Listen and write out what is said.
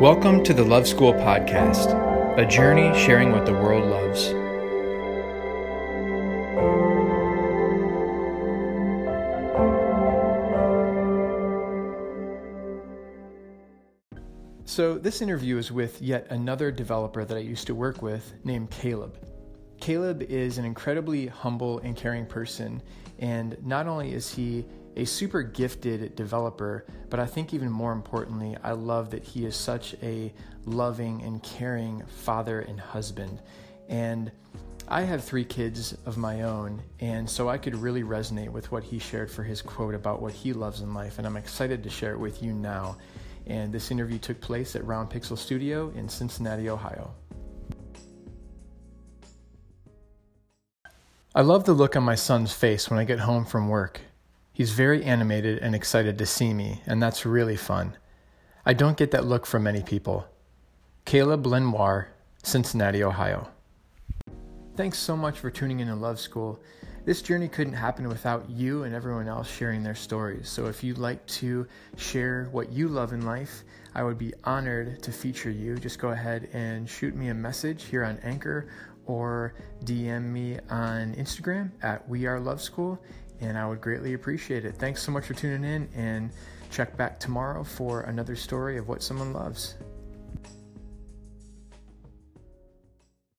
Welcome to the Love School Podcast, a journey sharing what the world loves. So, this interview is with yet another developer that I used to work with named Caleb. Caleb is an incredibly humble and caring person, and not only is he a super gifted developer, but I think even more importantly, I love that he is such a loving and caring father and husband. And I have three kids of my own, and so I could really resonate with what he shared for his quote about what he loves in life, and I'm excited to share it with you now. And this interview took place at Round Pixel Studio in Cincinnati, Ohio. I love the look on my son's face when I get home from work. He's very animated and excited to see me, and that's really fun. I don't get that look from many people. Caleb Lenoir, Cincinnati, Ohio. Thanks so much for tuning in to Love School. This journey couldn't happen without you and everyone else sharing their stories. So if you'd like to share what you love in life, I would be honored to feature you. Just go ahead and shoot me a message here on Anchor or DM me on Instagram at We Are Love School and I would greatly appreciate it. Thanks so much for tuning in, and check back tomorrow for another story of what someone loves.